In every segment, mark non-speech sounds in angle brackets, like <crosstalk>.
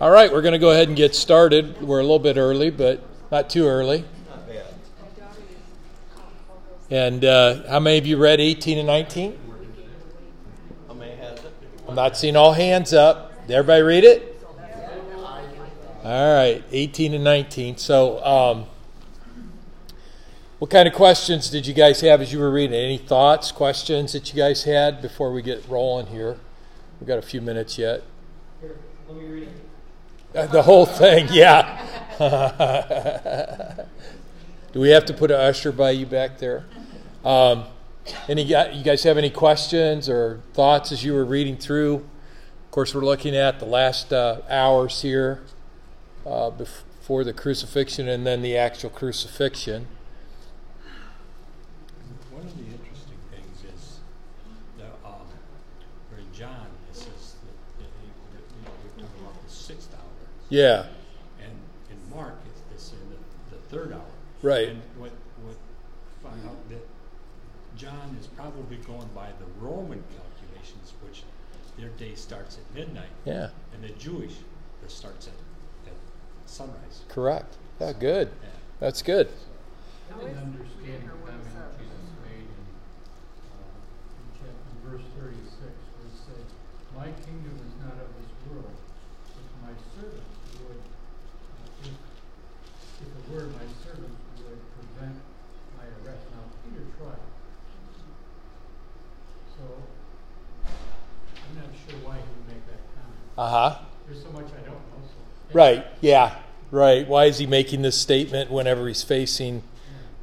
All right, we're going to go ahead and get started. We're a little bit early, but not too early. And uh, how many of you read 18 and 19? I'm not seeing all hands up. Did everybody read it? All right, 18 and 19. So, um, what kind of questions did you guys have as you were reading? Any thoughts, questions that you guys had before we get rolling here? We've got a few minutes yet. Here, let me read it. Uh, the whole thing, <laughs> yeah. Do we have to put an usher by you back there? Um, any you guys have any questions or thoughts as you were reading through? Of course, we're looking at the last uh, hours here uh, before the crucifixion and then the actual crucifixion. One of the interesting things is the um, where John it says that, that he, that, you know, we're talking about the sixth hour, Yeah, and in Mark it's, it's in the, the third hour. Right. And what what found out that John is probably going by the Roman calculations, which their day starts at midnight, yeah, and the Jewish that starts at, at sunrise. correct. Yeah, good. Yeah. That's good. I didn't understand the comment Jesus made in, uh, in chapter, in verse thirty-six, where it said, My kingdom is not of this world, if my servants would, uh, if, if it were, my servants would prevent my arrest. Now, Peter tried. So, I'm not sure why he would make that comment. Uh huh. There's so much I don't know, so. Right. Yeah. Right. Why is he making this statement whenever he's facing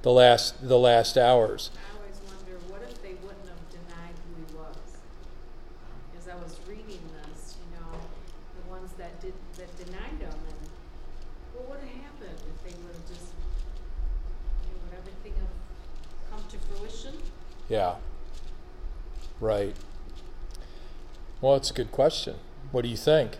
the last the last hours? I always wonder, what if they wouldn't have denied who he was? As I was reading this, you know, the ones that did that denied him, and what would have happened if they would have just, you know, would everything have come to fruition? Yeah. Right. Well, it's a good question. What do you think?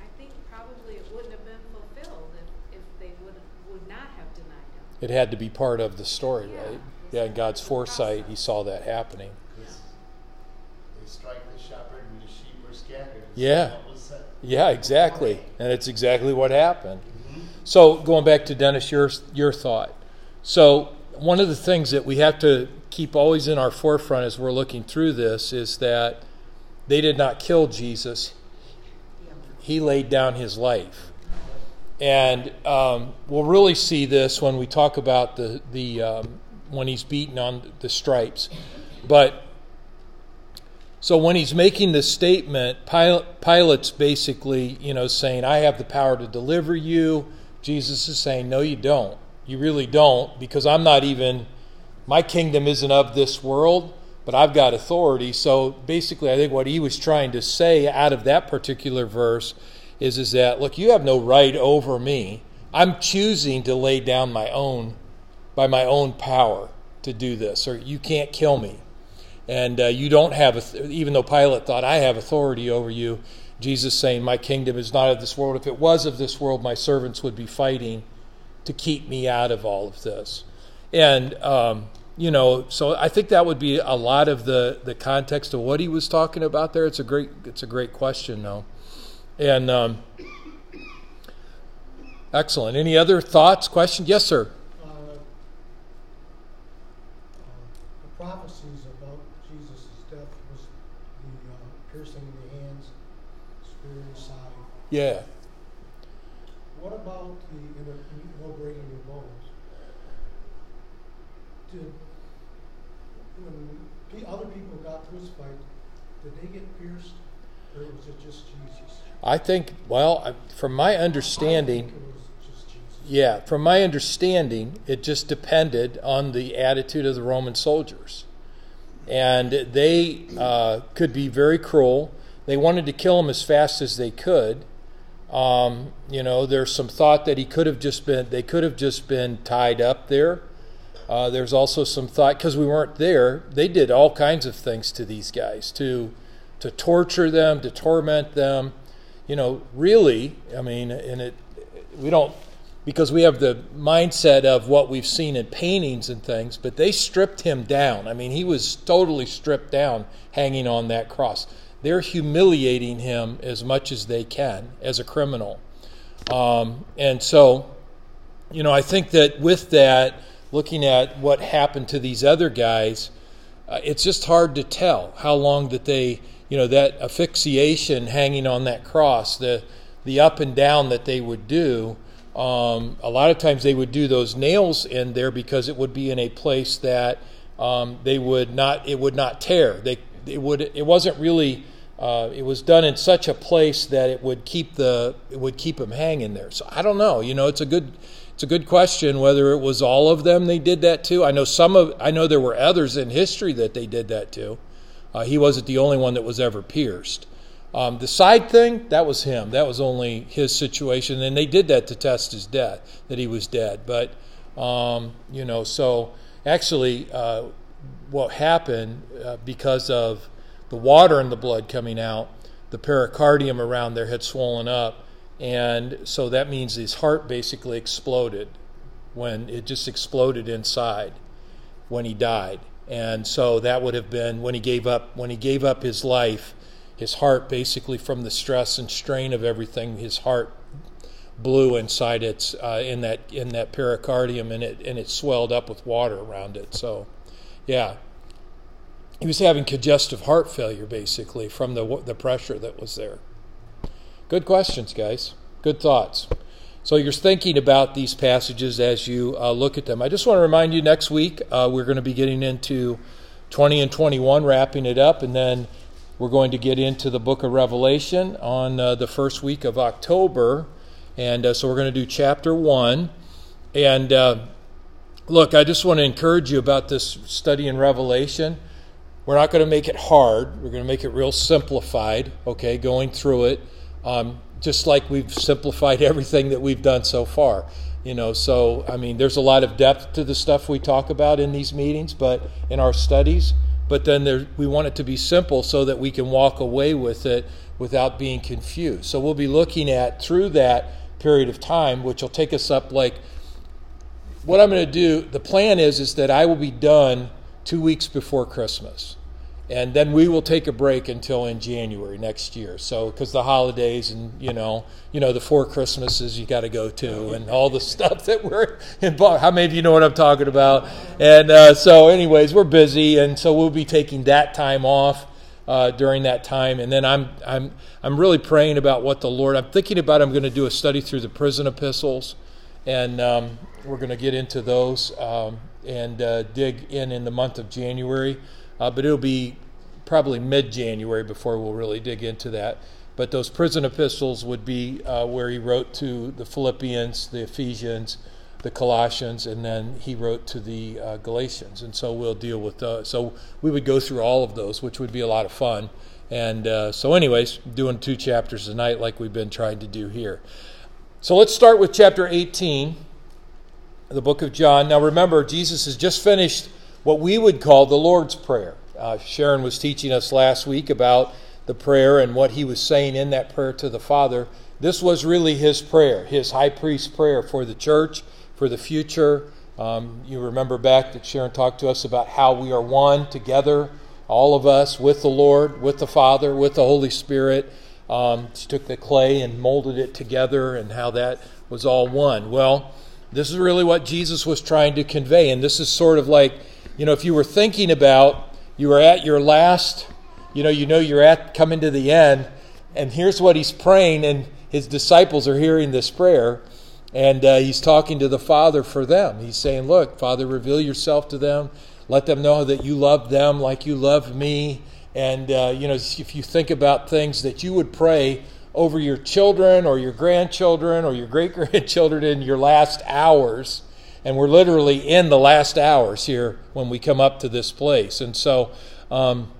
I think probably it wouldn't have been fulfilled if, if they would would not have denied him. It had to be part of the story, Yeah. right? Yeah, in God's foresight, He saw that happening. They strike the shepherd and the sheep are scattered. Yeah. what was said. Yeah, exactly. And it's exactly what happened. Mm-hmm. So, going back to Dennis, your, your thought. So, one of the things that we have to keep always in our forefront as we're looking through this is that they did not kill Jesus, He laid down His life. And um, we'll really see this when we talk about the, the um, when He's beaten on the stripes. But so when he's making this statement, Pilate, Pilate's basically, you know, saying, "I have the power to deliver you." Jesus is saying, "No, you don't. You really don't, because I'm not even. My kingdom isn't of this world, but I've got authority." So basically, I think what he was trying to say out of that particular verse is, is that look, you have no right over me. I'm choosing to lay down my own, by my own power, to do this, or you can't kill me and uh, you don't have even though pilate thought i have authority over you jesus saying my kingdom is not of this world if it was of this world my servants would be fighting to keep me out of all of this and um, you know so i think that would be a lot of the the context of what he was talking about there. It's a great it's a great question though. And um, excellent. Any other thoughts questions? Yes sir. Uh, the prophecies about Jesus' death was the uh, piercing in the hands, spear in the side. yeah What about the you know, no breaking your bones? Did when pe- other people got crucified, did they get pierced, or was it just Jesus? i think well from my understanding think it was just Jesus. Yeah, from my understanding, it just depended on the attitude of the Roman soldiers. And they uh, could be very cruel. They wanted to kill him as fast as they could. Um, you know, there's some thought that he could have just been, they could have just been tied up there. Uh, there's also some thought, because we weren't there, they did all kinds of things to these guys to, to torture them, to torment them. You know, really, I mean, and it, we don't because we have the mindset of what we've seen in paintings and things, but they stripped him down. I mean, he was totally stripped down hanging on that cross. they're humiliating him as much as they can as a criminal. Um, and so, you know, I think that with that, looking at what happened to these other guys, uh, it's just hard to tell how long that they, you know, that asphyxiation hanging on that cross, the the up and down that they would do. Um, a lot of times they would do those nails in there because it would be in a place that um, they would not, it would not tear. They, it would, it wasn't really. Uh, it was done in such a place that it would keep the it would keep them hanging there. So I don't know. You know, it's a good it's a good question whether it was all of them they did that to. I know some of I know there were others in history that they did that to. Uh, he wasn't the only one that was ever pierced. Um, the side thing that was him. That was only his situation, and they did that to test his death that he was dead. But um, you know, so actually, uh, what happened uh, because of the water in the blood coming out, the pericardium around there had swollen up and so that means his heart basically exploded when it just exploded inside when he died. And so that would have been when he gave up when he gave up his life, his heart basically from the stress and strain of everything, his heart blew inside its uh, in that in that pericardium and it and it swelled up with water around it. So yeah. He was having congestive heart failure basically from the the pressure that was there. Good questions, guys. Good thoughts. So you're thinking about these passages as you uh, look at them. I just want to remind you next week uh, we're going to be getting into 20 and 21, wrapping it up, and then we're going to get into the book of Revelation on uh, the first week of October. And uh, so we're going to do chapter 1. And uh, look, I just want to encourage you about this study in Revelation. We're not going to make it hard, we're going to make it real simplified, okay, going through it um, just like we've simplified <laughs> everything that we've done so far. You know, so I mean, there's a lot of depth to the stuff we talk about in these meetings, but in our studies. But then there, we want it to be simple so that we can walk away with it without being confused. So we'll be looking at through that period of time, which will take us up like what I'm going to do. The plan is is that I will be done two weeks before Christmas and then we will take a break until in January next year. So because the holidays and you know you know the four Christmases you got to go to and all the <laughs> stuff that we're involved. How many of you know what I'm talking about? And uh, so, anyways, we're busy, and so we'll be taking that time off. Uh, during that time, and then I'm I'm I'm really praying about what the Lord. I'm thinking about. I'm going to do a study through the prison epistles, and um, we're going to get into those um, and uh, dig in in the month of January. Uh, but it'll be probably mid January before we'll really dig into that. But those prison epistles would be uh, where he wrote to the Philippians, the Ephesians, the Colossians, and then he wrote to the uh, Galatians. And so we'll deal with those. So we would go through all of those, which would be a lot of fun. And uh, so, anyways, doing two chapters a night like we've been trying to do here. So let's start with chapter 18, the book of John. Now remember, Jesus has just finished what we would call the Lord's Prayer. Uh, Sharon was teaching us last week about the prayer and what he was saying in that prayer to the Father. This was really his prayer, his high priest prayer for the church, for the future. Um, you remember back that Sharon talked to us about how we are one together, all of us, with the Lord, with the Father, with the Holy Spirit. Um, she took the clay and molded it together, and how that was all one. Well, this is really what Jesus was trying to convey, and this is sort of like you know, if you were thinking about you were at your last, you know, you know you're at coming to the end, and here's what he's praying, and his disciples are hearing this prayer, and uh, he's talking to the Father for them. He's saying, Look, Father, reveal yourself to them. Let them know that you love them like you love me. And, uh, you know, if you think about things that you would pray over your children or your grandchildren or your great grandchildren in your last hours, and we're literally in the last hours here when we come up to this place. And so um,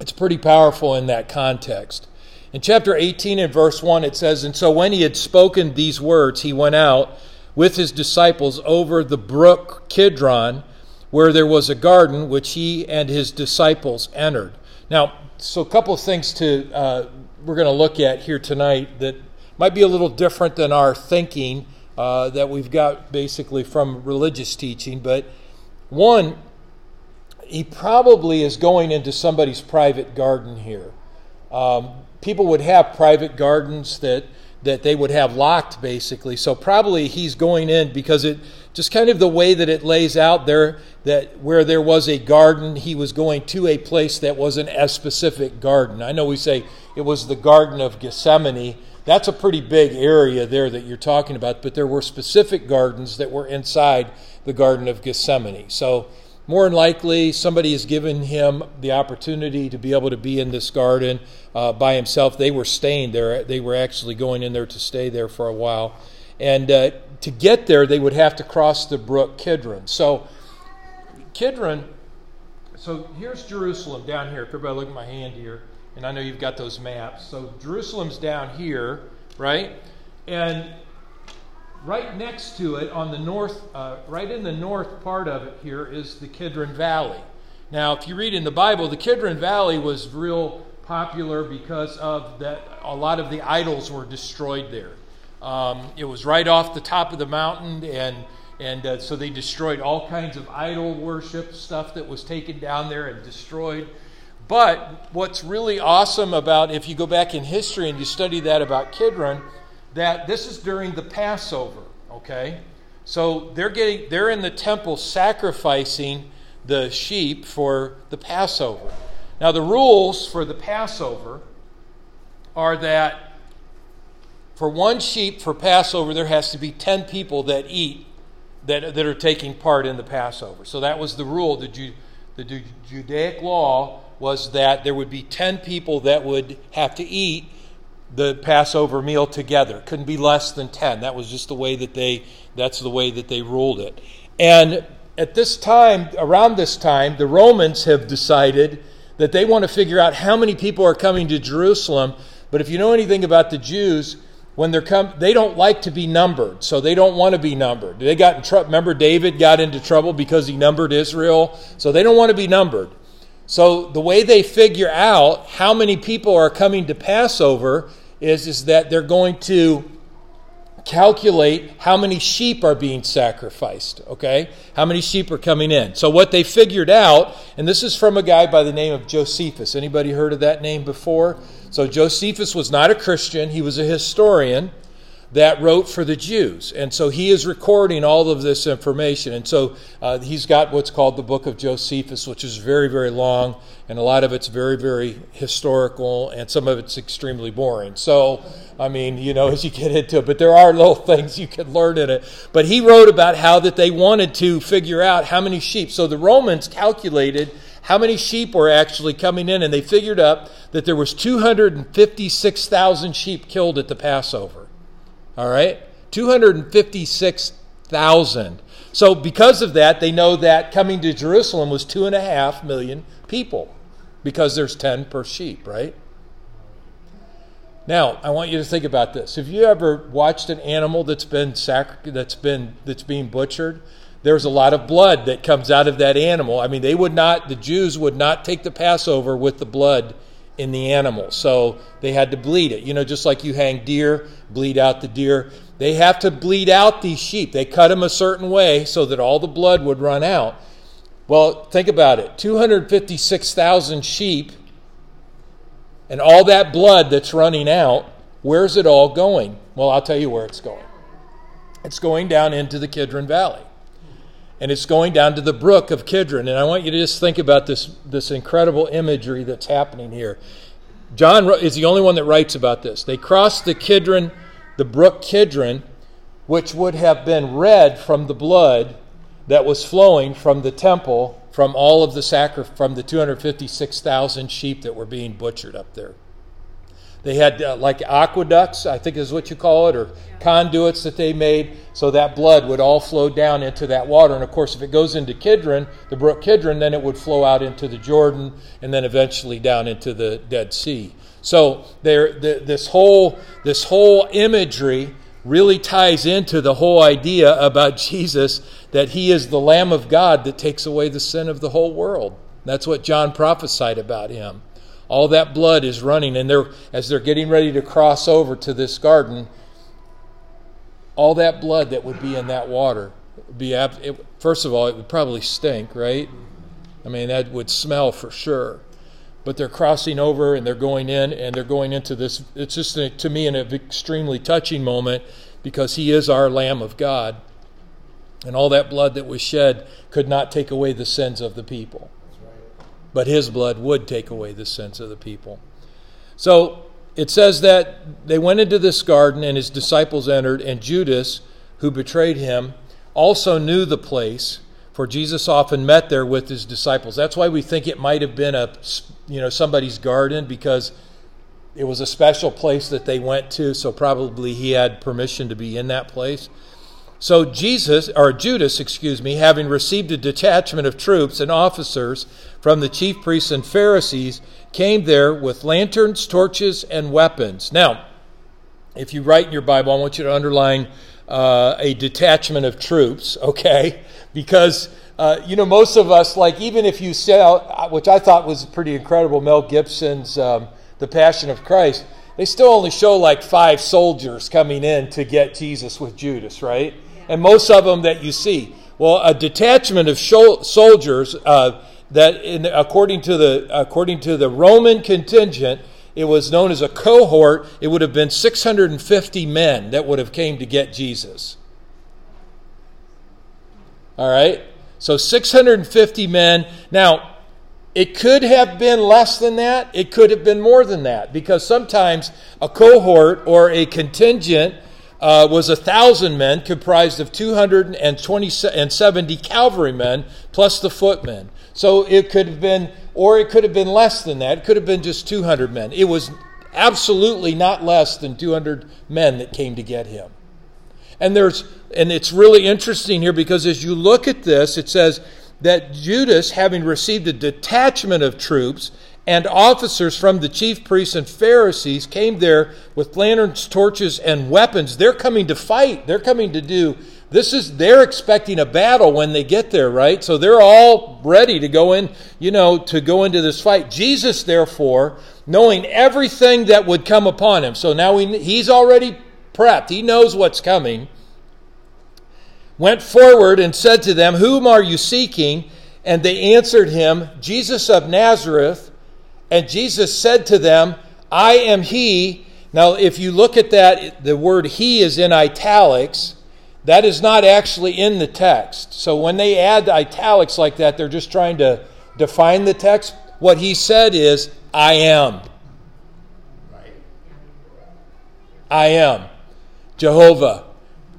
it's pretty powerful in that context. In chapter 18 and verse 1, it says, And so when he had spoken these words, he went out with his disciples over the brook Kidron, where there was a garden which he and his disciples entered. Now, so a couple of things to uh, we're going to look at here tonight that might be a little different than our thinking uh, that we've got basically from religious teaching. But one, he probably is going into somebody's private garden here. um, people would have private gardens that that they would have locked basically. So probably he's going in because it just kind of the way that it lays out there that where there was a garden, he was going to a place that wasn't a specific garden. I know we say it was the Garden of Gethsemane. That's a pretty big area there that you're talking about, but there were specific gardens that were inside the Garden of Gethsemane. So more than likely, somebody has given him the opportunity to be able to be in this garden uh, by himself. They were staying there. They were actually going in there to stay there for a while. And uh, to get there, they would have to cross the brook Kidron. So, Kidron, so here's Jerusalem down here. If everybody look at my hand here, and I know you've got those maps. So, Jerusalem's down here, right? And right next to it, on the north, uh, right in the north part of it here, is the Kidron Valley. Now, if you read in the Bible, the Kidron Valley was real popular because of that. A lot of the idols were destroyed there. Um, it was right off the top of the mountain, and and uh, so they destroyed all kinds of idol worship stuff that was taken down there and destroyed. But what's really awesome about if you go back in history and you study that about Kidron that this is during the Passover, okay? So they're getting they're in the temple sacrificing the sheep for the Passover. Now the rules for the Passover are that for one sheep for Passover there has to be 10 people that eat that, that are taking part in the Passover. So that was the rule. The, Ju, the Judaic law was that there would be 10 people that would have to eat the Passover meal together. Couldn't be less than 10. That was just the way that they that's the way that they ruled it. And at this time, around this time, the Romans have decided that they want to figure out how many people are coming to Jerusalem. But if you know anything about the Jews, when they're come, they don't like to be numbered, so they don't want to be numbered. They got in trouble. Remember, David got into trouble because he numbered Israel, so they don't want to be numbered. So the way they figure out how many people are coming to Passover is, is that they're going to calculate how many sheep are being sacrificed, okay? How many sheep are coming in. So what they figured out, and this is from a guy by the name of Josephus. Anybody heard of that name before? So Josephus was not a Christian, he was a historian that wrote for the Jews. And so he is recording all of this information. And so uh, he's got what's called the Book of Josephus, which is very, very long, and a lot of it's very, very historical, and some of it's extremely boring. So, I mean, you know, <laughs> as you get into it, but there are little things you can learn in it. But he wrote about how that they wanted to figure out how many sheep. So the Romans calculated how many sheep were actually coming in, and they figured up that there was 256,000 sheep killed at the Passover. All right? 256,000. So, because of that, they know that coming to Jerusalem was two and a half million people because there's 10 per sheep, right? Now, I want you to think about this. Have you ever watched an animal that's been sac- that's been that's being butchered? There's a lot of blood that comes out of that animal. I mean, they would not the Jews would not take the Passover with the blood in the animal. So they had to bleed it. You know, just like you hang deer, bleed out the deer. They have to bleed out these sheep. They cut them a certain way so that all the blood would run out. Well, think about it 256,000 sheep, and all that blood that's running out, where's it all going? Well, I'll tell you where it's going. It's going down into the Kidron Valley and it's going down to the brook of Kidron. And I want you to just think about this, this incredible imagery that's happening here. John is the only one that writes about this. They crossed the Kidron, the brook Kidron, which would have been red from the blood that was flowing from the temple from all of the sacri- from the 256,000 sheep that were being butchered up there. They had uh, like aqueducts, I think is what you call it, or conduits that they made, so that blood would all flow down into that water. And of course, if it goes into Kidron, the brook Kidron, then it would flow out into the Jordan and then eventually down into the Dead Sea. So there, the, this whole this whole imagery really ties into the whole idea about <laughs> Jesus that he is the Lamb of God that takes away the sin of the whole world. That's what John prophesied about him. All that blood is running, and they're, as they're getting ready to cross over to this garden, all that blood that would be in that water be it, first of all, it would probably stink, right? I mean, that would smell for sure. but they're crossing over and they're going in and they're going into this. It's just, to me, an extremely touching moment because he is our Lamb of God. And all that blood that was shed could not take away the sins of the people. But his blood would take away the sins of the people. So it says that they went into this garden and his disciples entered, and Judas, who betrayed him, also knew the place, for Jesus often met there with his disciples. That's why we think it might have been a you know somebody's garden because it was a special place that they went to, so probably he had permission to be in that place. So Jesus, or Judas, excuse me, having received a detachment of troops and officers from the chief priests and Pharisees, came there with lanterns, torches, and weapons. Now, if you write in your Bible, I want you to underline uh, a detachment of troops, <laughs> okay? Because uh, you know, most of us, like even if you sell, which I thought was pretty incredible, Mel Gibson's um, The Passion of Christ, they still only show like five soldiers coming in to get Jesus with Judas, right? And most of them that you see. Well, a detachment of soldiers uh, that, in, according to the according to the Roman contingent, it was known as a cohort. It would have been 650 men that would have came to get Jesus. All right. So 650 men. Now, it could have been less than that. It could have been more than that because sometimes a cohort or a contingent uh, was a thousand men comprised of 270 cavalrymen plus the footmen. So it could have been, or it could have been less than that. It could have been just 200 men. It was absolutely not less than 200 men that came to get him. And there's and it's really interesting here because as you look at this, it says that Judas, having received a detachment of troops and officers from the chief priests and Pharisees, came there with lanterns, torches, and weapons. They're coming to fight. They're coming to do this is they're expecting a battle when they get there right so they're all ready to go in you know to go into this fight jesus therefore knowing everything that would come upon him so now he, he's already prepped he knows what's coming went forward and said to them, Whom are you seeking? And they answered him, Jesus of Nazareth. And Jesus said to them, I am he. Now, if you look at that, the word he is in italics. That is not actually in the text. So when they add italics like that, they're just trying to define the text. What he said is, I am. I am. Jehovah.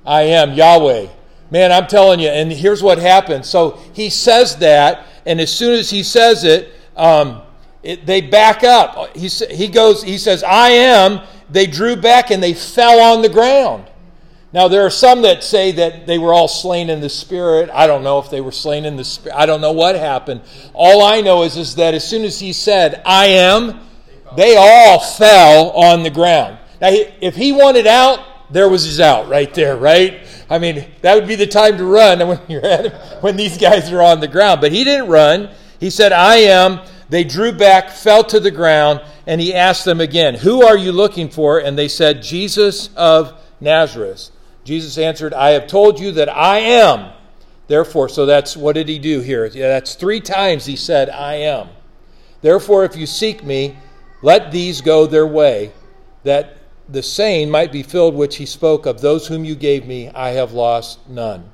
I am. Yahweh. Man, I'm telling you, and here's what happened. So he says that, and as soon as he says it, um, it they back up. He, he goes, he says, I am. They drew back and they fell on the ground. Now, there are some that say that they were all slain in the spirit. I don't know if they were slain in the spirit. I don't know what happened. All I know is, is that as soon as he said, I am, they all fell on the ground. Now, if he wanted out, there was his out right there, right? I mean, that would be the time to run <laughs> when you're at when these guys are on the ground. But he didn't run. He said, I am. They drew back, fell to the ground, and he asked them again, Who are you looking for? And they said, Jesus of Nazareth. Jesus answered, I have told you that I am. Therefore, so that's what did he do here? Yeah, that's three times he said, I am. Therefore, if you seek me, let these go their way, that the saying might be filled which he spoke of those whom you gave me i have lost none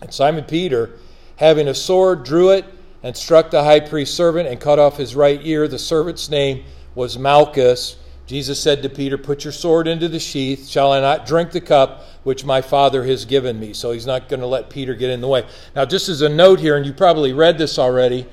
and simon peter having a sword drew it and struck the high priest's servant and cut off his right ear the servant's name was malchus jesus said to peter put your sword into the sheath shall i not drink the cup which my father has given me so he's not going to let peter get in the way now just as a note here and you probably read this already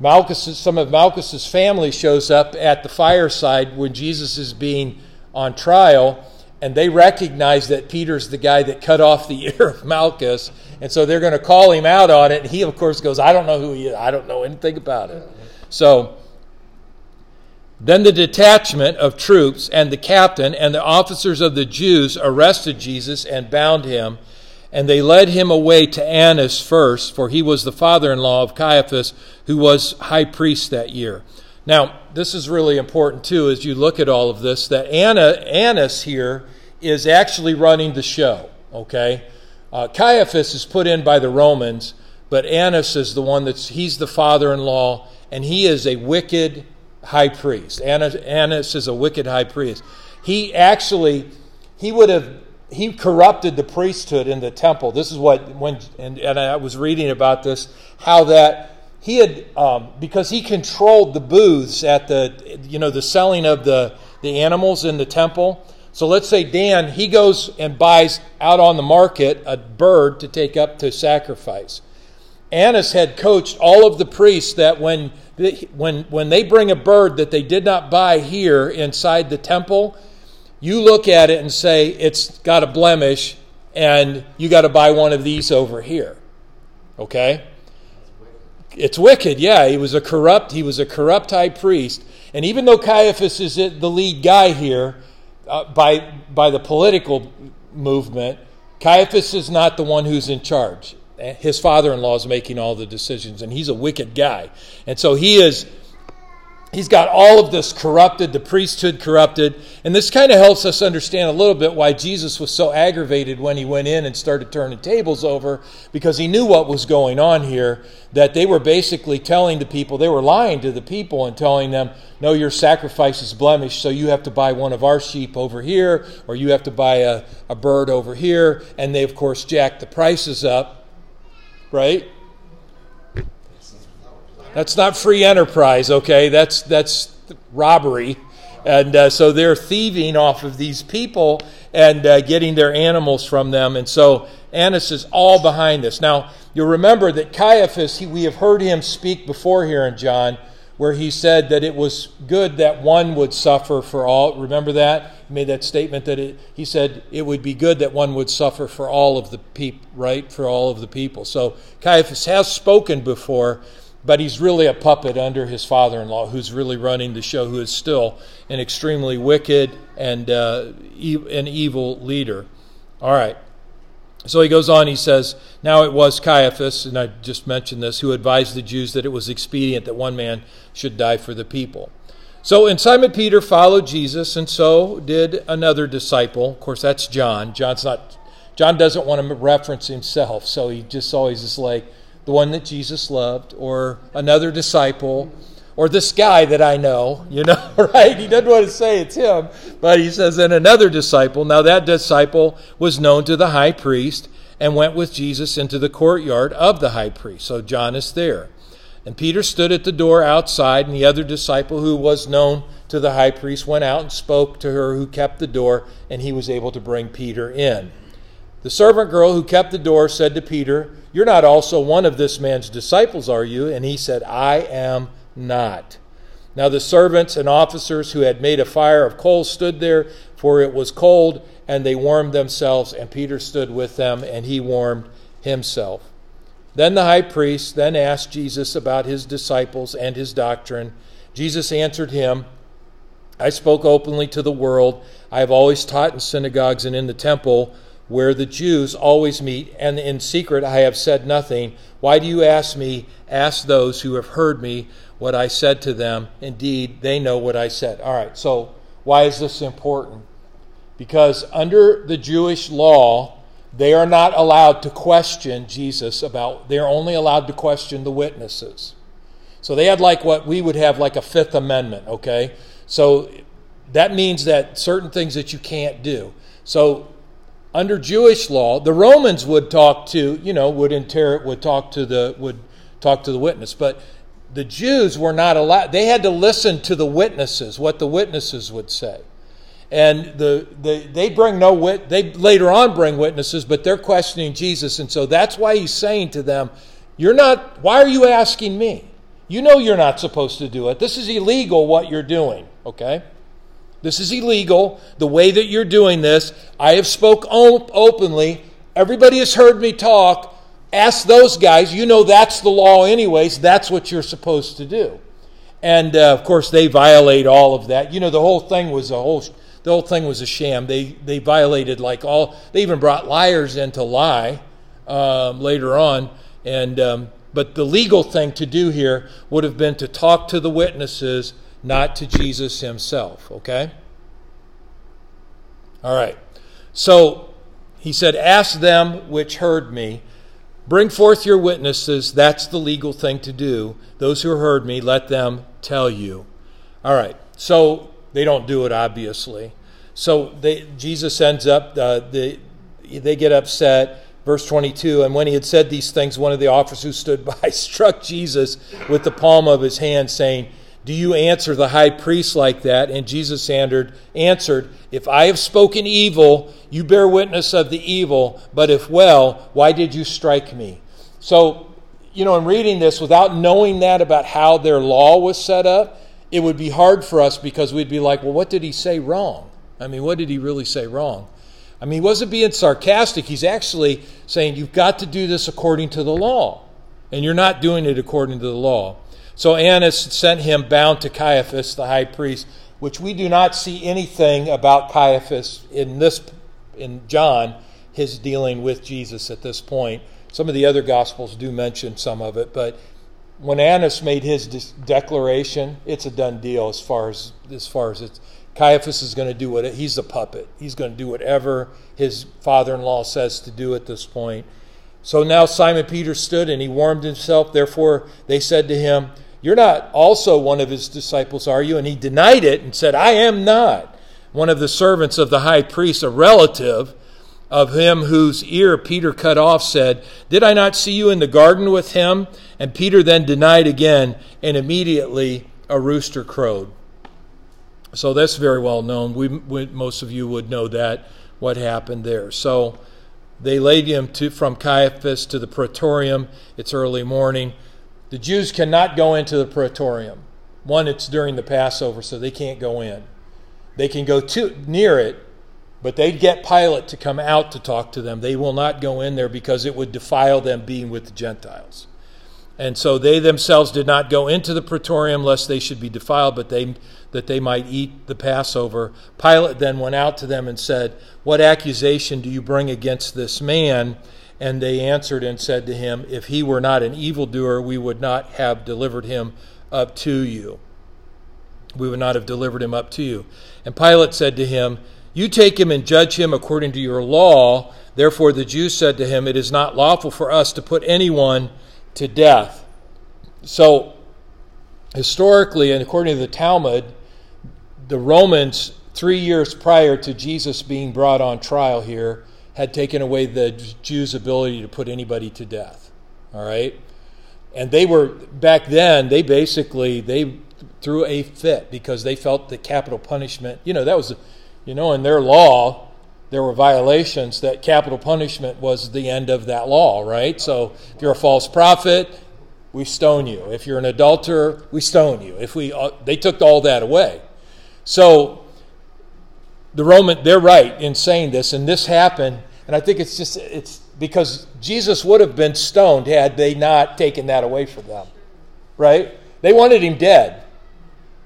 Malchus, some of Malchus's family shows up at the fireside when Jesus is being on trial, and they recognize that Peter's the guy that cut off the <laughs> ear of Malchus, and so they're going to call him out on it. And he, of course, goes, I don't know who he is, I don't know anything about it. So, then the detachment of troops and the captain and the officers of the Jews arrested Jesus and bound him, and they led him away to Annas first, for he was the father in law of Caiaphas, who was high priest that year. Now, this is really important too as you look at all of this that Anna, Annas here is actually running the show, okay? Uh, Caiaphas is put in by the Romans, but Annas is the one that's, he's the father in law, and he is a wicked, high priest. Annas, Annas is a wicked high priest. He actually, he would have, he corrupted the priesthood in the temple. This is what, when, and, and I was reading about this, how that he had, um, because he controlled the booths at the, you know, the selling of the, the animals in the temple. So let's say Dan, he goes and buys out on the market a bird to take up to sacrifice. Annas had coached all of the priests that when, when, when they bring a bird that they did not buy here inside the temple, you look at it and say, it's got a blemish, and you got to buy one of these over here. Okay? It's wicked, yeah. He was a corrupt, he was a corrupt high priest. And even though Caiaphas is the lead guy here uh, by, by the political movement, Caiaphas is not the one who's in charge. His father in law is making all the decisions, and he's a wicked guy. And so he is he's got all of this corrupted, the priesthood corrupted. And this kind of helps us understand a little bit why Jesus was so aggravated when he went in and started turning tables over, because he knew what was going on here, that they were basically telling the people, they were lying to the people and telling them, no, your sacrifice is blemished, so you have to buy one of our sheep over here, or you have to buy a, a bird over here. And they, of course, jacked the prices up, right? That's not free enterprise, okay? That's, that's robbery. And uh, so they're thieving off of these people and uh, getting their animals from them. And so Annas is all behind this. Now, you'll remember that Caiaphas, he, we have heard him speak before here in John, where he said that it was good that one would suffer for all. Remember that? He made that statement that it, he said it would be good that one would suffer for all of the people, right? For all of the people. So Caiaphas has spoken before but he's really a puppet under his father in law, who's really running the show, who is still an extremely wicked and uh, e- an evil leader. All right. So he goes on, he says, Now it was Caiaphas, and I just mentioned this, who advised the Jews that it was expedient that one man should die for the people. So, and Simon Peter followed Jesus, and so did another disciple. Of course, that's John. John's not, John doesn't want to reference himself, so he just always is like, the one that Jesus loved, or another disciple, or this guy that I know, you know, <laughs> right? He doesn't want to say it's him, but he says, and another disciple. Now, that disciple was known to the high priest and went with Jesus into the courtyard of the high priest. So, John is there. And Peter stood at the door outside, and the other disciple who was known to the high priest went out and spoke to her who kept the door, and he was able to bring Peter in. The servant girl who kept the door said to Peter, You're not also one of this man's disciples, are you? And he said, I am not. Now the servants and officers who had made a fire of coals stood there, for it was cold, and they warmed themselves, and Peter stood with them, and he warmed himself. Then the high priest then asked Jesus about his disciples and his doctrine. Jesus answered him, I spoke openly to the world. I have always taught in synagogues and in the temple where the Jews always meet, and in secret I have said nothing. Why do you ask me? Ask those who have heard me what I said to them. Indeed, they know what I said. All right, so why is this important? Because under the Jewish law, they are not allowed to question Jesus about, they're only allowed to question the witnesses. So they had like what we would have like a Fifth Amendment, okay? So that means that certain things that you can't do. So under Jewish law, the Romans would talk to, you know, would inter would talk to the would talk to the witness, but the Jews were not allowed. They had to listen to the witnesses, what the witnesses would say, and the, the they bring no wit. They later on bring witnesses, but they're questioning Jesus, and so that's why he's saying to them, "You're not. Why are you asking me? You know you're not supposed to do it. This is illegal. What you're doing. Okay." This is illegal. The way that you're doing this, I have spoke op- openly. Everybody has heard me talk. Ask those guys. You know that's the law, anyways. That's what you're supposed to do. And uh, of course, they violate all of that. You know, the whole thing was a whole. The whole thing was a sham. They they violated like all. They even brought liars in to lie um, later on. And um, but the legal thing to do here would have been to talk to the witnesses not to Jesus himself. Okay? All right. So he said, Ask them which heard me. Bring forth your witnesses. That's the legal thing to do. Those who heard me, let them tell you. All right. So they don't do it, obviously. So they, Jesus ends up, uh, the, they get upset. Verse 22 And when he had said these things, one of the officers who stood <laughs> by struck Jesus with the palm of his hand, saying, Do you answer the high priest like that? And Jesus answered, If I have spoken evil, you bear witness of the evil, but if well, why did you strike me? So, you know, in reading this, without knowing that about how their law was set up, it would be hard for us because we'd be like, well, what did he say wrong? I mean, what did he really say wrong? I mean, he wasn't being sarcastic. He's actually saying, you've got to do this according to the law. And you're not doing it according to the law. So Annas sent him bound to Caiaphas, the high priest, which we do not see anything about Caiaphas in this, in John, his dealing with Jesus at this point. Some of the other gospels do mention some of it, but when Annas made his declaration, it's a done deal as far as as far as it's. Caiaphas is going to do what he's a puppet. He's going to do whatever his father-in-law says to do at this point. So now Simon Peter stood and he warmed himself. Therefore they said to him, "You're not also one of his disciples, are you?" And he denied it and said, "I am not." One of the servants of the high priest, a relative of him whose ear Peter cut off said, Did I not see you in the garden with him? And Peter then denied again, and immediately a rooster crowed. So that's very well known. We, we, most of you would know that, what happened there. So they laid him to, from Caiaphas to the praetorium. It's early morning. The Jews cannot go into the praetorium. One, it's during the Passover, so they can't go in. They can go to, near it, but they'd get Pilate to come out to talk to them. They will not go in there because it would defile them being with the Gentiles. And so they themselves did not go into the praetorium lest they should be defiled, but they that they might eat the Passover. Pilate then went out to them and said, What accusation do you bring against this man? And they answered and said to him, If he were not an evildoer, we would not have delivered him up to you. We would not have delivered him up to you. And Pilate said to him, you take him and judge him according to your law. Therefore, the Jews said to him, It is not lawful for us to put anyone to death. So, historically, and according to the Talmud, the Romans, three years prior to Jesus being brought on trial here, had taken away the Jews' ability to put anybody to death. All right? And they were, back then, they basically, they threw a fit because they felt the capital punishment, you know, that was you know, in their law, there were violations that capital punishment was the end of that law, right? So if you're a false prophet, we stone you. If you're an adulterer, we stone you. If we, uh, they took all that away. So the Roman, they're right in saying this, and this happened, and I think it's just it's because Jesus would have been stoned had they not taken that away from them, right? They wanted him dead,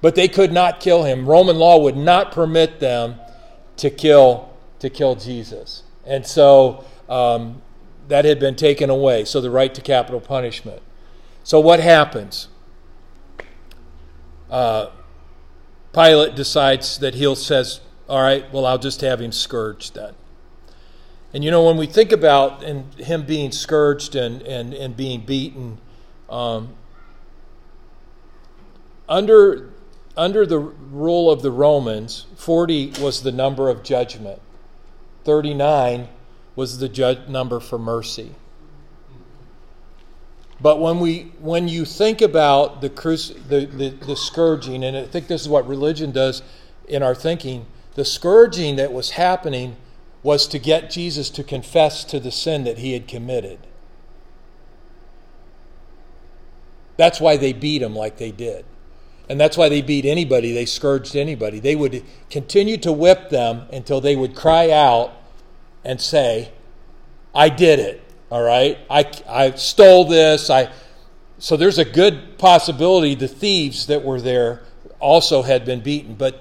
but they could not kill him. Roman law would not permit them to kill to kill Jesus, and so um, that had been taken away. So the right to capital punishment. So what happens? Uh, Pilate decides that he'll says, "All right, well, I'll just have him scourged then." And you know, when we think about and him being scourged and and and being beaten, um, under under the rule of the Romans, 40 was the number of judgment, 39 was the number for mercy. But when, we, when you think about the, cruci- the, the, the scourging, and I think this is what religion does in our thinking, the scourging that was happening was to get Jesus to confess to the sin that he had committed. That's why they beat him like they did. And that's why they beat anybody, they scourged anybody. They would continue to whip them until they would cry out and say, I did it. All right? I, I stole this. I so there's a good possibility the thieves that were there also had been beaten. But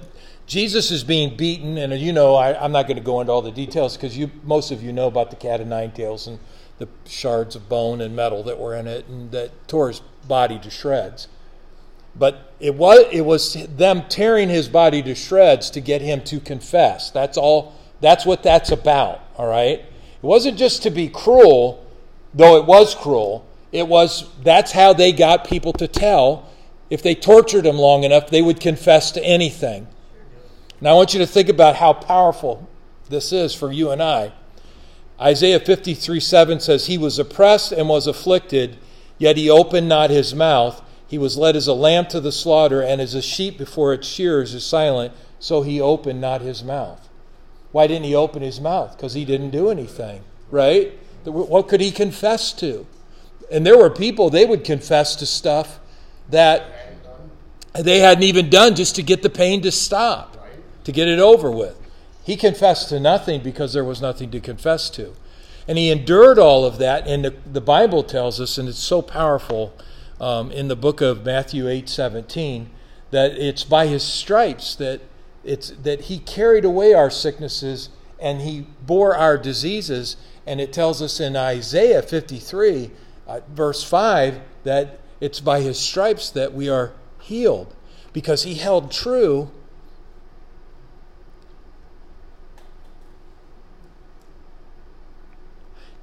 Jesus is being beaten, and you know, I, am not going to go into all the details because you most of you know about the cat of nine tails and the shards of bone and metal that were in it and that tore his body to shreds. But it was, it was them tearing his body to shreds to get him to confess. That's all. That's what that's about, all right? It wasn't just to be cruel, though it was cruel. It was that's how they got people to tell if they tortured him long enough, they would confess to anything. Now, I want you to think about how powerful this is for you and I. Isaiah 53 7 says, He was oppressed and was afflicted, yet he opened not his mouth. He was led as a lamb to the slaughter, and as a sheep before its shearers is silent, so he opened not his mouth. Why didn't he open his mouth? Because he didn't do anything, right? What could he confess to? And there were people, they would confess to stuff that they hadn't even done just to get the pain to stop, to get it over with. He confessed to nothing because there was nothing to confess to. And he endured all of that, and the, the Bible tells us, and it's so powerful um, in the book of Matthew 8 17, that it's by his stripes that, it's, that he carried away our sicknesses and he bore our diseases. And it tells us in Isaiah 53, uh, verse 5, that it's by his stripes that we are healed because he held true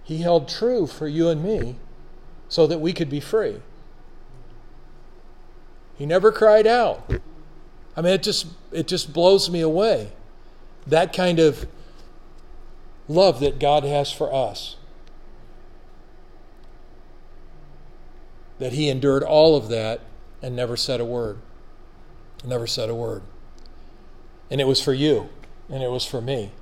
he held true for you and me so that we could be free. He never cried out. I mean it just it just blows me away. That kind of love that God has for us. That he endured all of that and never said a word. Never said a word. And it was for you, and it was for me.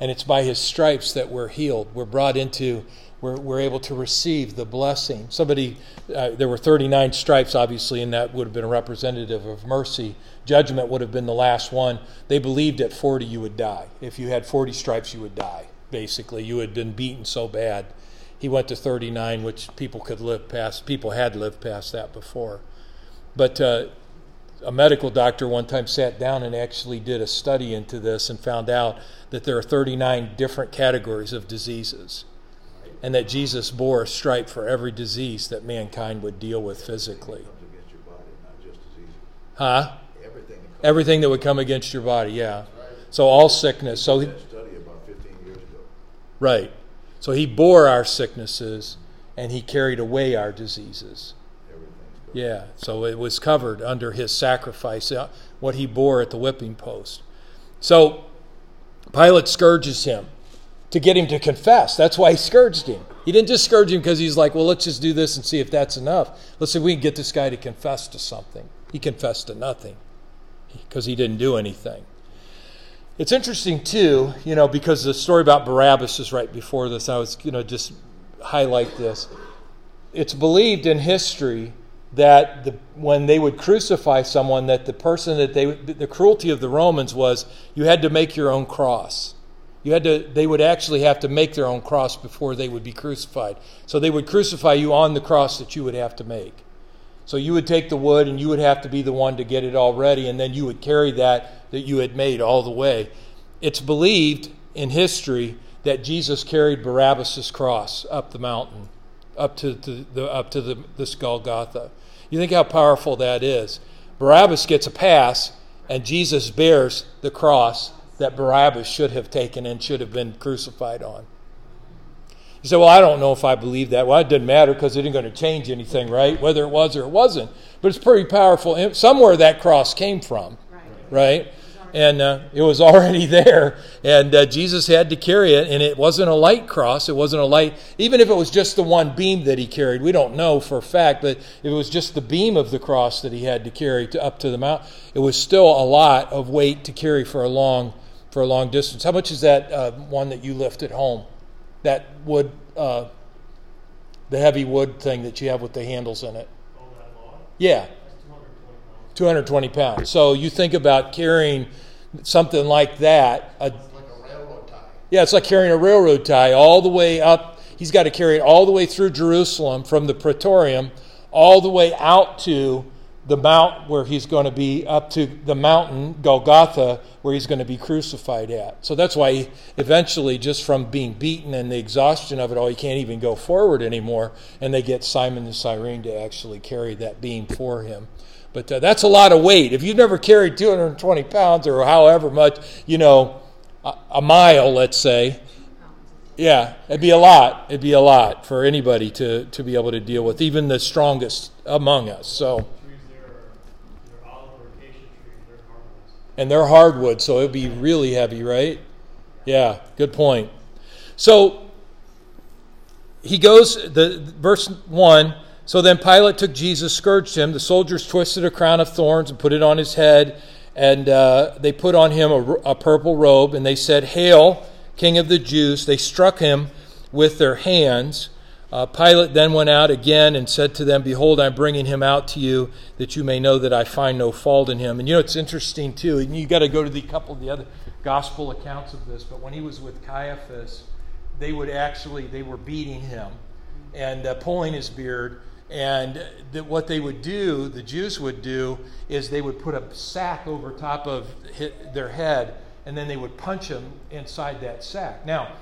And it's by his stripes that we're healed. We're brought into, we're, we're able to receive the blessing. Somebody, uh, there were 39 stripes, obviously, and that would have been a representative of mercy. Judgment would have been the last one. They believed at 40 you would die. If you had 40 stripes, you would die, basically. You had been beaten so bad. He went to 39, which people could live past, people had lived past that before. But uh, a medical doctor one time sat down and actually did a study into this and found out that there are 39 different categories of diseases and that Jesus bore a stripe for every disease that mankind would deal with physically. Huh? Everything. Everything that would come against your body, yeah. So all sickness. So he, That study about 15 years ago. right. So he bore our sicknesses and he carried away our diseases. Yeah, so it was covered under his sacrifice, uh, what he bore at the whipping post. So Pilate scourges him to get him to confess. That's why he scourged him. He didn't just scourge him because he's like, well, let's just do this and see if that's enough. Let's see if we can get this guy to confess to something. He confessed to nothing because he didn't do anything. It's interesting too, you know, because the story about Barabbas is right before this. I was, you know, just highlight this. It's believed in history that the, when they would crucify someone, that the person that they, the cruelty of the Romans was you had to make your own cross. You had to, they would actually have to make their own cross before they would be crucified. So they would crucify you on the cross that you would have to make. So you would take the wood and you would have to be the one to get it all ready, and then you would carry that that you had made all the way. It's believed in history that Jesus carried Barabbas' cross up the mountain, up to the, the up to the this Golgotha. You think how powerful that is. Barabbas gets a pass, and Jesus bears the cross that Barabbas should have taken and should have been crucified on. You say, well, I don't know if I believe that. Well, it didn't matter because it isn't going to change anything, right? Whether it was or it wasn't. But it's pretty powerful. Somewhere that cross came from, Right. right? And uh, it was <laughs> already there. And uh, Jesus had to carry it. And it wasn't a light cross. It wasn't a light, even if it was just the one beam that he carried. We don't know for a fact, but if it was just the beam of the cross that he had to carry to, up to the mount, it was still a lot of weight to carry for a long, for a long distance. How much is that uh, one that you lift at home? That wood, uh, the heavy wood thing that you have with the handles in it. Oh, Yeah, that's two hundred and twenty 220 pounds. pounds. So you think about carrying something like that. A, It's like a railroad tie. yeah, it's like carrying a railroad tie all the way up. He's got to carry it all the way through Jerusalem from the Praetorium all the way out to the mount where he's going to be up to the mountain Golgotha where he's going to be crucified at. So that's why he, eventually just from being beaten and the exhaustion of it all he can't even go forward anymore and they get Simon the Cyrene to actually carry that beam for him. But uh, that's a lot of weight. If you've never carried 220 pounds or however much, you know, a, a mile, let's say, yeah, it'd be a lot. It'd be a lot for anybody to, to be able to deal with, even the strongest among us. So, are And they're hardwood, so it'd be really heavy, right? Yeah, good point. So he goes, the verse 1 So then Pilate took Jesus, scourged him. The soldiers twisted a crown of thorns and put it on his head, and uh, they put on him a, a purple robe, and they said, Hail, King of the Jews. They struck him with their hands. Uh, Pilate then went out again and said to them, Behold, I'm bringing him out to you, that you may know that I find no fault in him. And you know, it's interesting too. And you got to go to the couple of the other gospel accounts of this. But when he was with Caiaphas, they would actually they were beating him and uh, pulling his beard. And that what they would do, the Jews would do, is they would put a sack over top of their head, and then they would punch him inside that sack. Now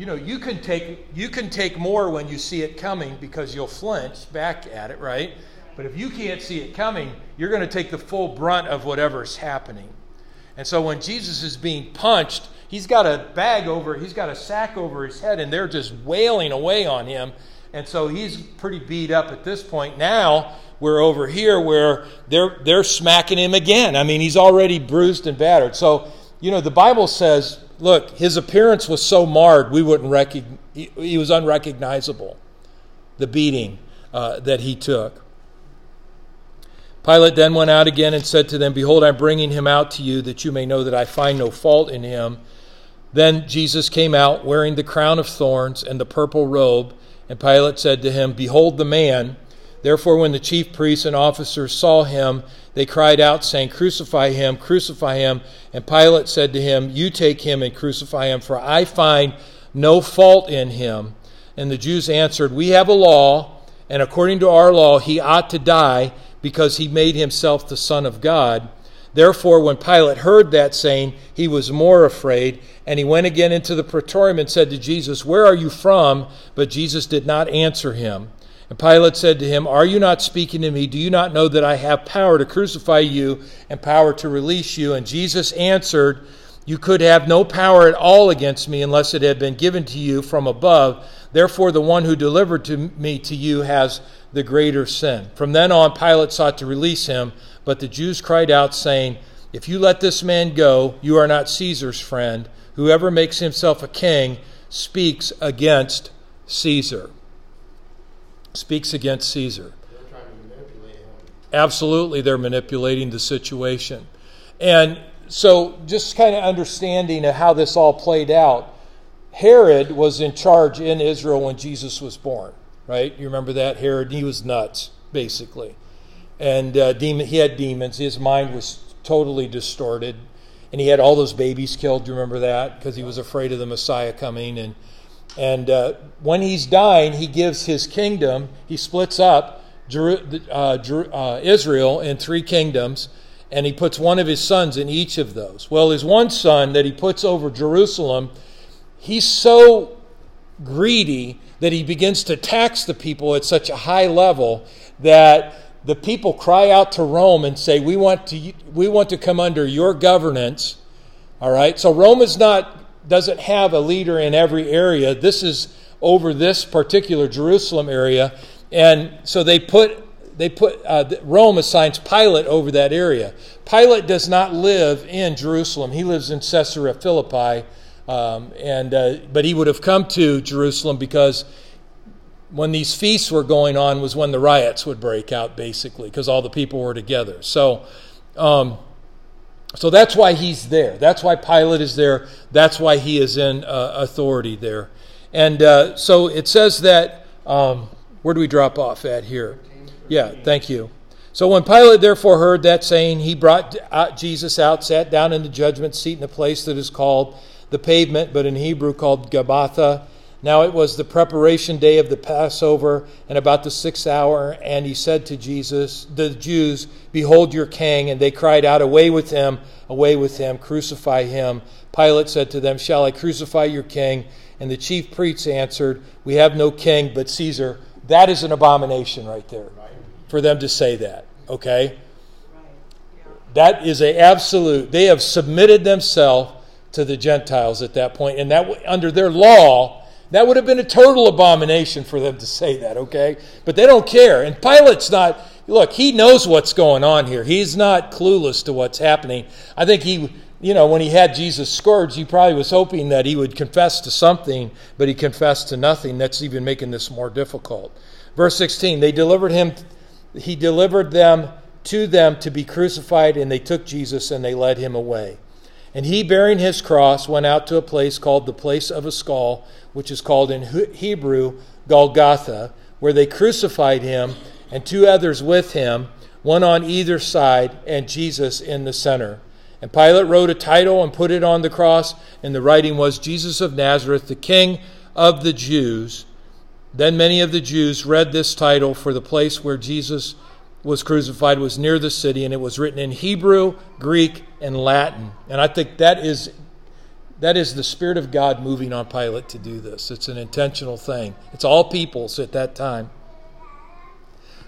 you know you can take you can take more when you see it coming because you'll flinch back at it right but if you can't see it coming you're going to take the full brunt of whatever's happening and so when jesus is being punched he's got a bag over he's got a sack over his head and they're just wailing away on him and so he's pretty beat up at this point now we're over here where they're they're smacking him again i mean he's already bruised and battered so you know the bible says look, his appearance was so marred, we wouldn't recognize, he, he was unrecognizable, the beating uh, that he took. Pilate then went out again and said to them, Behold, I'm bringing him out to you, that you may know that I find no fault in him. Then Jesus came out, wearing the crown of thorns and the purple robe. And Pilate said to him, Behold the man. Therefore, when the chief priests and officers saw him, they cried out, saying, Crucify him, crucify him. And Pilate said to him, You take him and crucify him, for I find no fault in him. And the Jews answered, We have a law, and according to our law, he ought to die because he made himself the Son of God. Therefore, when Pilate heard that saying, he was more afraid, and he went again into the praetorium and said to Jesus, Where are you from? But Jesus did not answer him. And Pilate said to him, Are you not speaking to me? Do you not know that I have power to crucify you and power to release you? And Jesus answered, You could have no power at all against me unless it had been given to you from above. Therefore, the one who delivered to me to you has the greater sin. From then on, Pilate sought to release him, but the Jews cried out, saying, If you let this man go, you are not Caesar's friend. Whoever makes himself a king speaks against Caesar speaks against Caesar. Absolutely, they're manipulating the situation. And so, just kind of understanding of how this all played out, Herod was in charge in Israel when Jesus was born, right? You remember that? Herod, he was nuts, basically. And uh, demon, he had demons. His mind was totally distorted. And he had all those babies killed. Do you remember that? Because he was afraid of the Messiah coming. And and uh, when he's dying, he gives his kingdom, he splits up Jeru- uh, uh, Israel in three kingdoms, and he puts one of his sons in each of those. Well, his one son that he puts over Jerusalem, he's so greedy that he begins to tax the people at such a high level that the people cry out to Rome and say, "We want to, we want to come under your governance." All right. So Rome is not doesn't have a leader in every area. This is over this particular Jerusalem area, and so they put they put uh, Rome assigns Pilate over that area. Pilate does not live in Jerusalem; he lives in Caesarea Philippi, um, and uh, but he would have come to Jerusalem because when these feasts were going on was when the riots would break out, basically, because all the people were together. So. Um, so that's why he's there. That's why Pilate is there. That's why he is in uh, authority there. And uh, so it says that, um, where do we drop off at here? Yeah, thank you. So when Pilate therefore heard that saying, he brought Jesus out, sat down in the judgment seat in a place that is called the pavement, but in Hebrew called Gabbatha, now it was the preparation day of the Passover, and about the sixth hour, and he said to Jesus, the Jews, Behold your king. And they cried out, Away with him, away with him, crucify him. Pilate said to them, Shall I crucify your king? And the chief priests answered, We have no king but Caesar. That is an abomination right there for them to say that, okay? That is a absolute. They have submitted themselves to the Gentiles at that point, and that under their law, that would have been a total abomination for them to say that, okay? But they don't care. And Pilate's not, look, he knows what's going on here. He's not clueless to what's happening. I think he, you know, when he had Jesus scourged, he probably was hoping that he would confess to something, but he confessed to nothing. That's even making this more difficult. Verse 16, they delivered him, he delivered them to them to be crucified, and they took Jesus and they led him away. And he, bearing his cross, went out to a place called the place of a skull, which is called in Hebrew Golgotha, where they crucified him and two others with him, one on either side, and Jesus in the center. And Pilate wrote a title and put it on the cross, and the writing was Jesus of Nazareth, the King of the Jews. Then many of the Jews read this title, for the place where Jesus was crucified was near the city, and it was written in Hebrew, Greek, and Latin. And I think that is that is the Spirit of God moving on Pilate to do this. It's an intentional thing. It's all peoples at that time.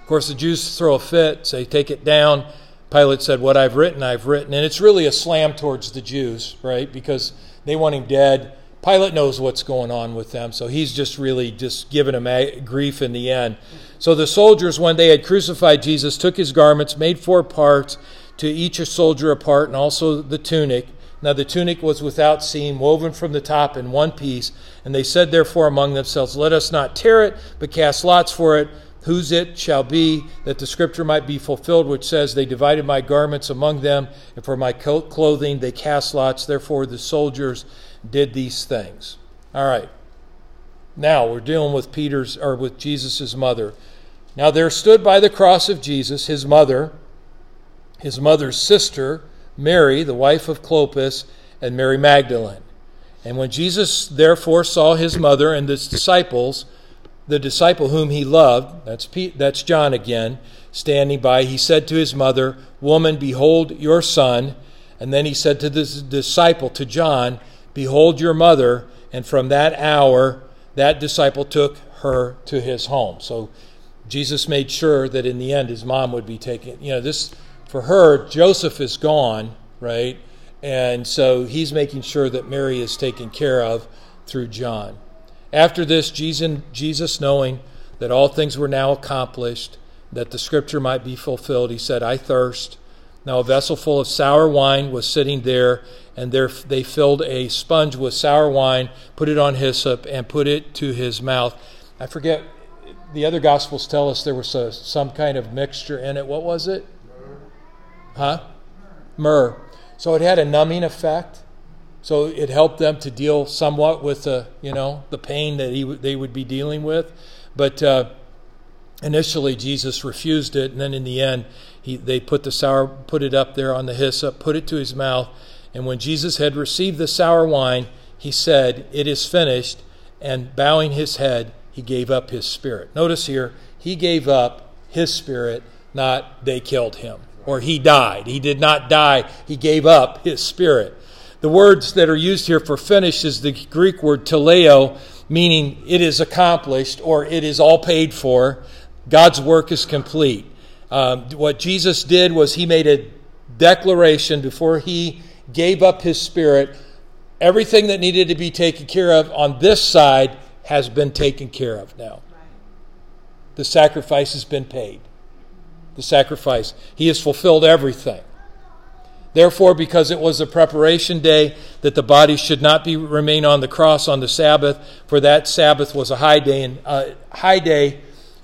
Of course, the Jews throw a fit, say, take it down. Pilate said, What I've written, I've written. And it's really a slam towards the Jews, right? Because they want him dead. Pilate knows what's going on with them, so he's just really just giving them grief in the end. So the soldiers, when they had crucified Jesus, took his garments, made four parts, to each a soldier apart, and also the tunic. Now the tunic was without seam, woven from the top in one piece. And they said therefore among themselves, Let us not tear it, but cast lots for it whose it shall be, that the scripture might be fulfilled, which says, They divided my garments among them, and for my clothing they cast lots. Therefore the soldiers did these things. All right. Now we're dealing with Peter's or with Jesus' mother. Now there stood by the cross of Jesus his mother, his mother's sister, Mary, the wife of Clopas, and Mary Magdalene. And when Jesus therefore saw his mother and the disciples, the disciple whom he loved, that's, that's John again, standing by, he said to his mother, Woman, behold your son. And then he said to the disciple, to John, Behold your mother. And from that hour, that disciple took her to his home. So Jesus made sure that in the end his mom would be taken. You know, this, for her, Joseph is gone, right? And so he's making sure that Mary is taken care of through John. After this, Jesus, knowing that all things were now accomplished, that the scripture might be fulfilled, he said, I thirst. Now a vessel full of sour wine was sitting there, and there they filled a sponge with sour wine, put it on hyssop, and put it to his mouth. I forget, the other gospels tell us there was a, some kind of mixture in it. What was it? Huh? Myrrh. So it had a numbing effect. So it helped them to deal somewhat with the, you know, the pain that he, they would be dealing with. But uh, initially, Jesus refused it, and then in the end, he, they put the sour, put it up there on the hyssop, put it to his mouth, and when Jesus had received the sour wine, he said, "It is finished." And bowing his head, he gave up his spirit. Notice here, he gave up his spirit, not they killed him or he died. He did not die. He gave up his spirit. The words that are used here for finished is the Greek word teleo, meaning it is accomplished or it is all paid for. God's work is complete. Um, what Jesus did was he made a declaration before he gave up his spirit. Everything that needed to be taken care of on this side has been taken care of now. The sacrifice has been paid. The sacrifice. He has fulfilled everything. Therefore, because it was a preparation day, that the body should not be remain on the cross on the Sabbath, for that Sabbath was a high day. And uh, high day.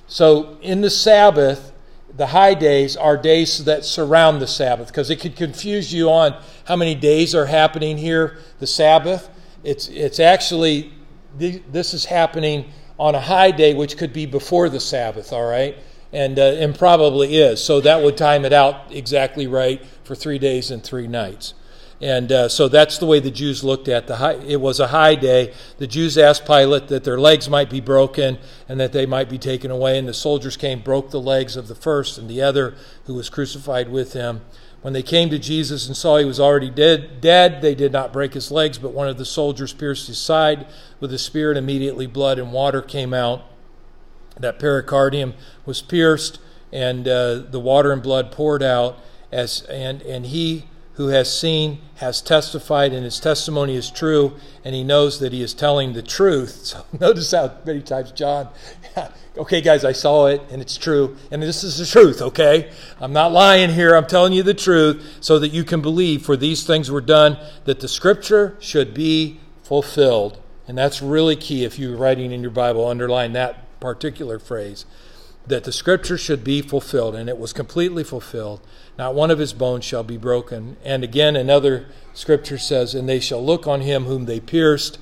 So in the Sabbath, the high days are days that surround the Sabbath, because it could confuse you on how many days are happening here. The Sabbath. It's it's actually this is happening on a high day, which could be before the Sabbath. All right and, uh, and probably is. So that would time it out exactly right for three days and three nights. And uh, so that's the way the Jews looked at the high. It was a high day. The Jews asked Pilate that their legs might be broken and that they might be taken away. And the soldiers came, broke the legs of the first and the other who was crucified with him. When they came to Jesus and saw he was already dead, dead, they did not break his legs, but one of the soldiers pierced his side with a spear, and immediately blood and water came out that pericardium was pierced and uh, the water and blood poured out as and and he who has seen has testified, and his testimony is true, and he knows that he is telling the truth. <laughs> So notice how many times John, <laughs> okay, guys, I saw it, and it's true, and this is the truth, okay? I'm not lying here, I'm telling you the truth, so that you can believe, for these things were done, that the scripture should be fulfilled. And that's really key if you're writing in your Bible, underline that particular phrase that the scripture should be fulfilled, and it was completely fulfilled. Not one of his bones shall be broken. And again, another scripture says, And they shall look on him whom they pierced.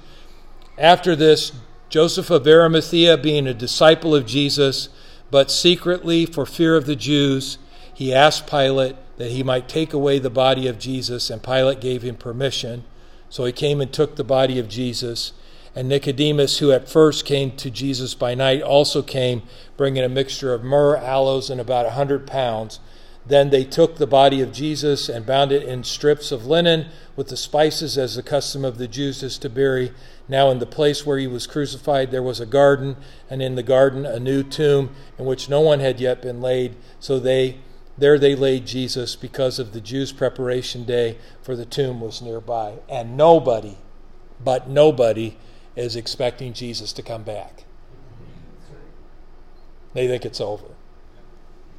After this, Joseph of Arimathea, being a disciple of Jesus, but secretly for fear of the Jews, he asked Pilate that he might take away the body of Jesus, and Pilate gave him permission. So he came and took the body of Jesus. And Nicodemus, who at first came to Jesus by night, also came, bringing a mixture of myrrh, aloes, and about a hundred pounds. Then they took the body of Jesus and bound it in strips of linen with the spices, as the custom of the Jews is to bury. Now, in the place where he was crucified, there was a garden, and in the garden a new tomb in which no one had yet been laid. So they there they laid Jesus because of the Jews' preparation day, for the tomb was nearby. And nobody, but nobody, is expecting Jesus to come back. They think it's over.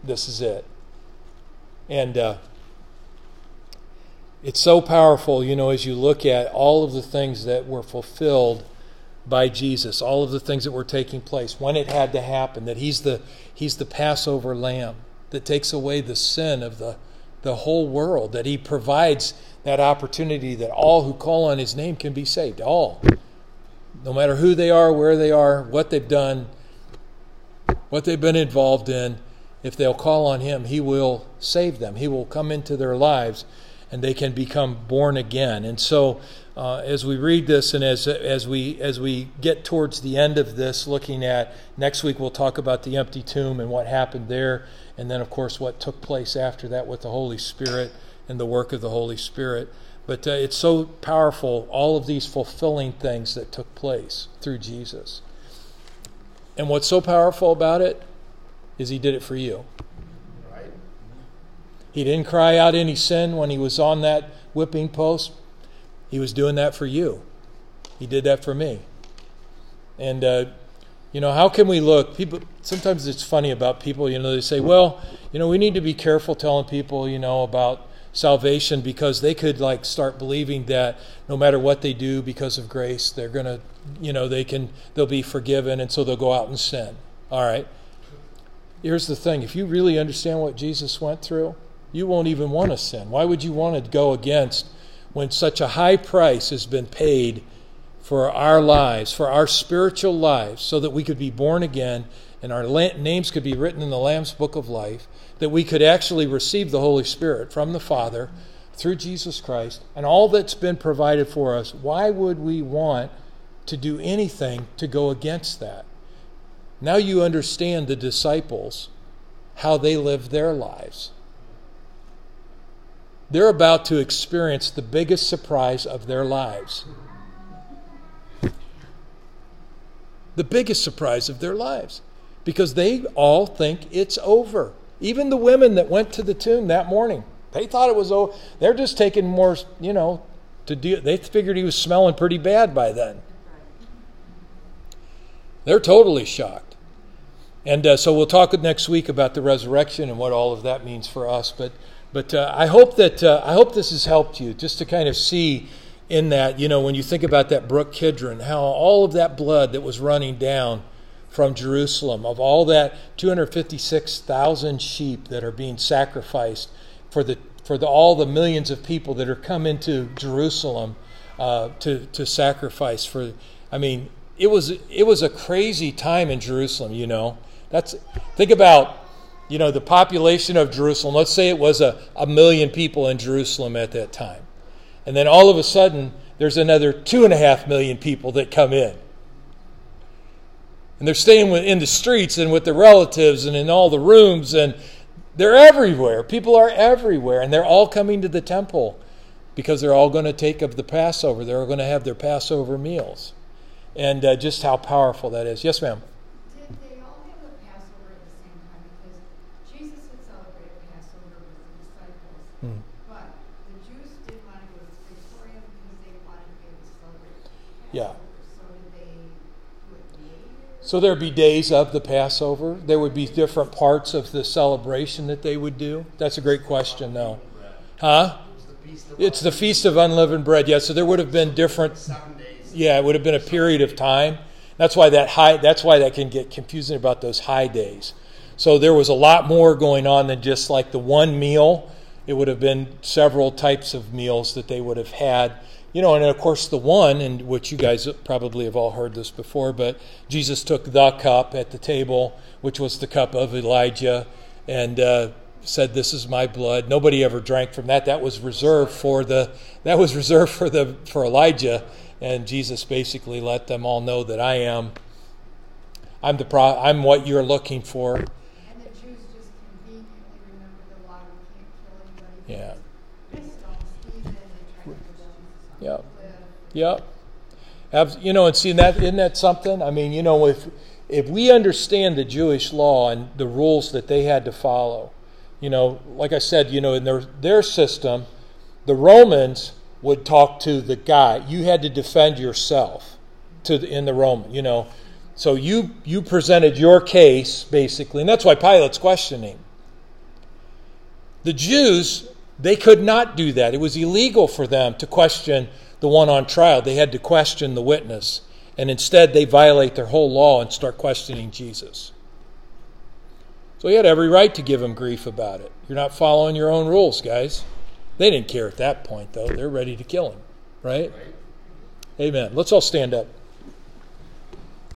This is it. And uh, it's so powerful, you know, as you look at all of the things that were fulfilled by Jesus, all of the things that were taking place, when it had to happen, that He's the, he's the Passover lamb that takes away the sin of the, the whole world, that He provides that opportunity that all who call on His name can be saved. All no matter who they are, where they are, what they've done, what they've been involved in, if they'll call on Him, He will save them. He will come into their lives and they can become born again. And so, uh, as we read this and as, as, we, as we get towards the end of this, looking at next week, we'll talk about the empty tomb and what happened there. And then, of course, what took place after that with the Holy Spirit and the work of the Holy Spirit. But uh, it's so powerful, all of these fulfilling things that took place through Jesus. And what's so powerful about it is he did it for you. He didn't cry out any sin when he was on that whipping post. He was doing that for you. He did that for me. And, uh, you know, how can we look? People sometimes it's funny about people, you know, they say, well, you know, we need to be careful telling people, you know, about salvation because they could like start believing that no matter what they do because of grace they're going to you know they can they'll be forgiven and so they'll go out and sin. All right? Here's the thing. If you really understand what jesus went through you won't even want to sin. Why would you want to go against when such a high price has been paid for our lives for our spiritual lives so that we could be born again and our names could be written in the lamb's book of life that we could actually receive the Holy Spirit from the Father through Jesus Christ and all that's been provided for us, why would we want to do anything to go against that? Now you understand the disciples, how they live their lives. They're about to experience the biggest surprise of their lives. The biggest surprise of their lives. Because they all think it's over. Even the women that went to the tomb that morning, they thought it was oh, they're just taking more, you know, to do. They figured he was smelling pretty bad by then. They're totally shocked. And uh, so we'll talk next week about the resurrection and what all of that means for us. But but uh, I hope that uh, I hope this has helped you just to kind of see in that you know when you think about that brook Kidron, how all of that blood that was running down from Jerusalem, of all that 256,000 sheep that are being sacrificed for, the, for the, all the millions of people that are come into Jerusalem uh, to, to sacrifice for, I mean, it was, it was a crazy time in Jerusalem, you know. That's, think about, you know, the population of Jerusalem. Let's say it was a, a million people in Jerusalem at that time. And then all of a sudden, there's another two and a half million people that come in. And they're staying in the streets and with their relatives and in all the rooms, and they're everywhere. People are everywhere, and they're all coming to the temple because they're all going to take of the Passover. They're going to have their Passover meals. And uh, just how powerful that is. Yes, ma'am. Did they all have the Passover at the same time? Because Jesus had celebrated Passover with the disciples, but the Jews didn't want to go to the Praetorium because they wanted to be able to celebrate Yeah. Passover. So did they do it later? So there'd be days of the Passover. There would be different parts of the celebration that they would do. That's a great question, though. Huh? It's the Feast of Unleavened Bread. Yeah, so there would have been different. Yeah, it would have been a period of time. That's why that high. That's why that can get confusing about those high days. So there was a lot more going on than just like the one meal. It would have been several types of meals that they would have had. You know, and of course the one, and which you guys probably have all heard this before, but Jesus took the cup at the table, which was the cup of Elijah, and uh, said, "This is my blood." Nobody ever drank from that. That was reserved for the. That was reserved for the for Elijah and Jesus basically let them all know that I am I'm the pro, I'm what you're looking for. And Yep. You know, and see that isn't that something? I mean, you know, if if we understand the Jewish law and the rules that they had to follow, you know, like I said, you know, in their their system, the Romans would talk to the guy. You had to defend yourself to the, in the Roman, you know. So you you presented your case basically, and that's why Pilate's questioning. The Jews, they could not do that. It was illegal for them to question the one on trial. They had to question the witness. And instead, they violate their whole law and start questioning Jesus. So he had every right to give him grief about it. You're not following your own rules, guys. They didn't care at that point, though. They're ready to kill him, right? Amen. Let's all stand up.